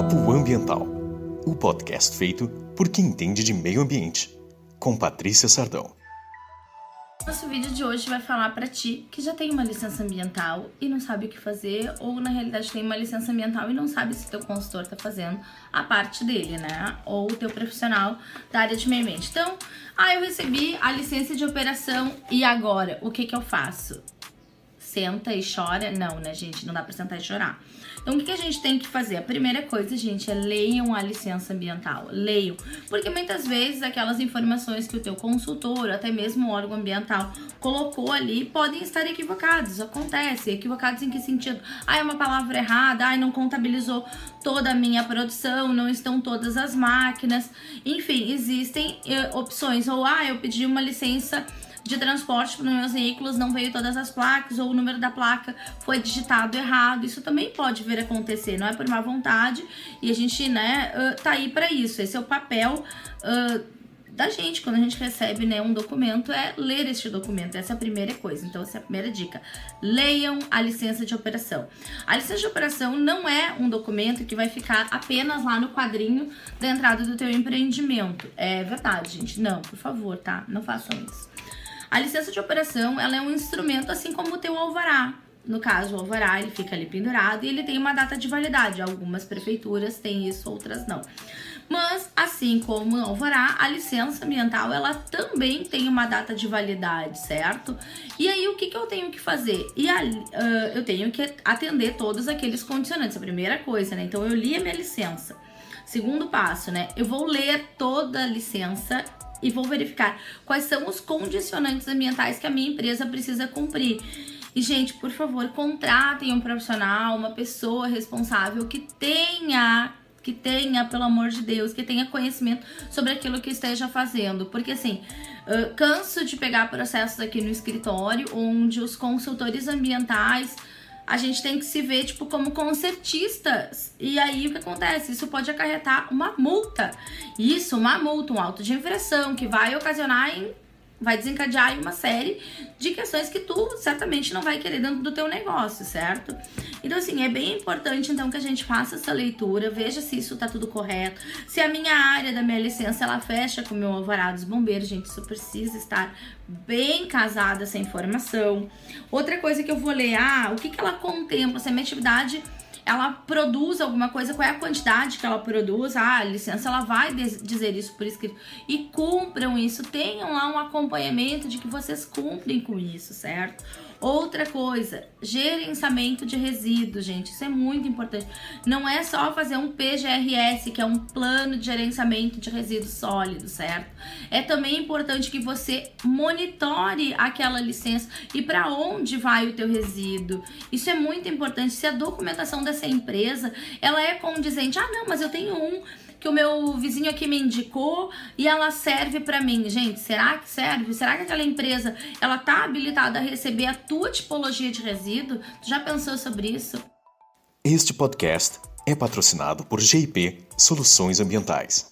Papo Ambiental, o podcast feito por quem entende de meio ambiente, com Patrícia Sardão. Nosso vídeo de hoje vai falar para ti que já tem uma licença ambiental e não sabe o que fazer, ou na realidade tem uma licença ambiental e não sabe se teu consultor tá fazendo a parte dele, né? Ou o teu profissional da área de meio ambiente. Então, ah, eu recebi a licença de operação e agora, o que que eu faço? Senta e chora? Não, né, gente? Não dá pra sentar e chorar. Então, o que, a gente tem que fazer? A primeira coisa, gente, é leiam a licença ambiental. Leiam. Porque muitas vezes aquelas informações que o teu consultor, até mesmo o órgão ambiental, colocou ali, podem estar equivocados. Acontece. Equivocados em que sentido? Ah, é uma palavra errada, ah, não contabilizou toda a minha produção, não estão todas as máquinas. Enfim, existem eh, opções. Ou, ah, eu pedi uma licença de transporte para os meus veículos não veio todas as placas ou o número da placa foi digitado errado. Isso também pode vir a acontecer, não é por má vontade e a gente, né, tá aí para isso. Esse é o papel uh, da gente quando a gente recebe né, um documento é ler este documento. Essa é a primeira coisa. Então, essa é a primeira dica. Leiam a licença de operação. A licença de operação não é um documento que vai ficar apenas lá no quadrinho da entrada do teu empreendimento. É verdade, gente. Não, por favor, tá? Não façam isso. A licença de operação ela é um instrumento assim como o teu alvará. No caso, o alvará ele fica ali pendurado e ele tem uma data de validade. Algumas prefeituras têm isso, outras não. Mas, assim como o alvará, a licença ambiental ela também tem uma data de validade, certo? E aí, o que, que eu tenho que fazer? E ali, uh, eu tenho que atender todos aqueles condicionantes. A primeira coisa, né? Então, eu li a minha licença. Segundo passo, né? Eu vou ler toda a licença e vou verificar quais são os condicionantes ambientais que a minha empresa precisa cumprir. E, gente, por favor, contratem um profissional, uma pessoa responsável que tenha que tenha, pelo amor de Deus, que tenha conhecimento sobre aquilo que esteja fazendo. Porque assim, canso de pegar processos aqui no escritório onde os consultores ambientais a gente tem que se ver, tipo, como concertistas. E aí o que acontece? Isso pode acarretar uma multa. Isso, uma multa, um auto de infração, que vai ocasionar em vai desencadear uma série de questões que tu certamente não vai querer dentro do teu negócio, certo? Então, assim, é bem importante então que a gente faça essa leitura, veja se isso tá tudo correto. Se a minha área da minha licença ela fecha com o meu alvará dos bombeiros, gente, isso precisa estar bem casada essa informação. Outra coisa que eu vou ler, ah, o que, que ela contempla? Se a minha atividade ela produz alguma coisa, qual é a quantidade que ela produz, ah, a licença ela vai dizer isso por escrito. E cumpram isso, tenham lá um acompanhamento de que vocês cumprem com isso, certo? Outra coisa, gerenciamento de resíduos, gente, isso é muito importante. Não é só fazer um PGRS, que é um plano de gerenciamento de resíduos sólidos, certo? É também importante que você monitore aquela licença e para onde vai o teu resíduo. Isso é muito importante. Se a documentação dessa empresa, ela é condizente, ah, não, mas eu tenho um que o meu vizinho aqui me indicou e ela serve para mim. Gente, será que serve? Será que aquela empresa ela tá habilitada a receber a tua tipologia de resíduo? Tu já pensou sobre isso? Este podcast é patrocinado por GIP Soluções Ambientais.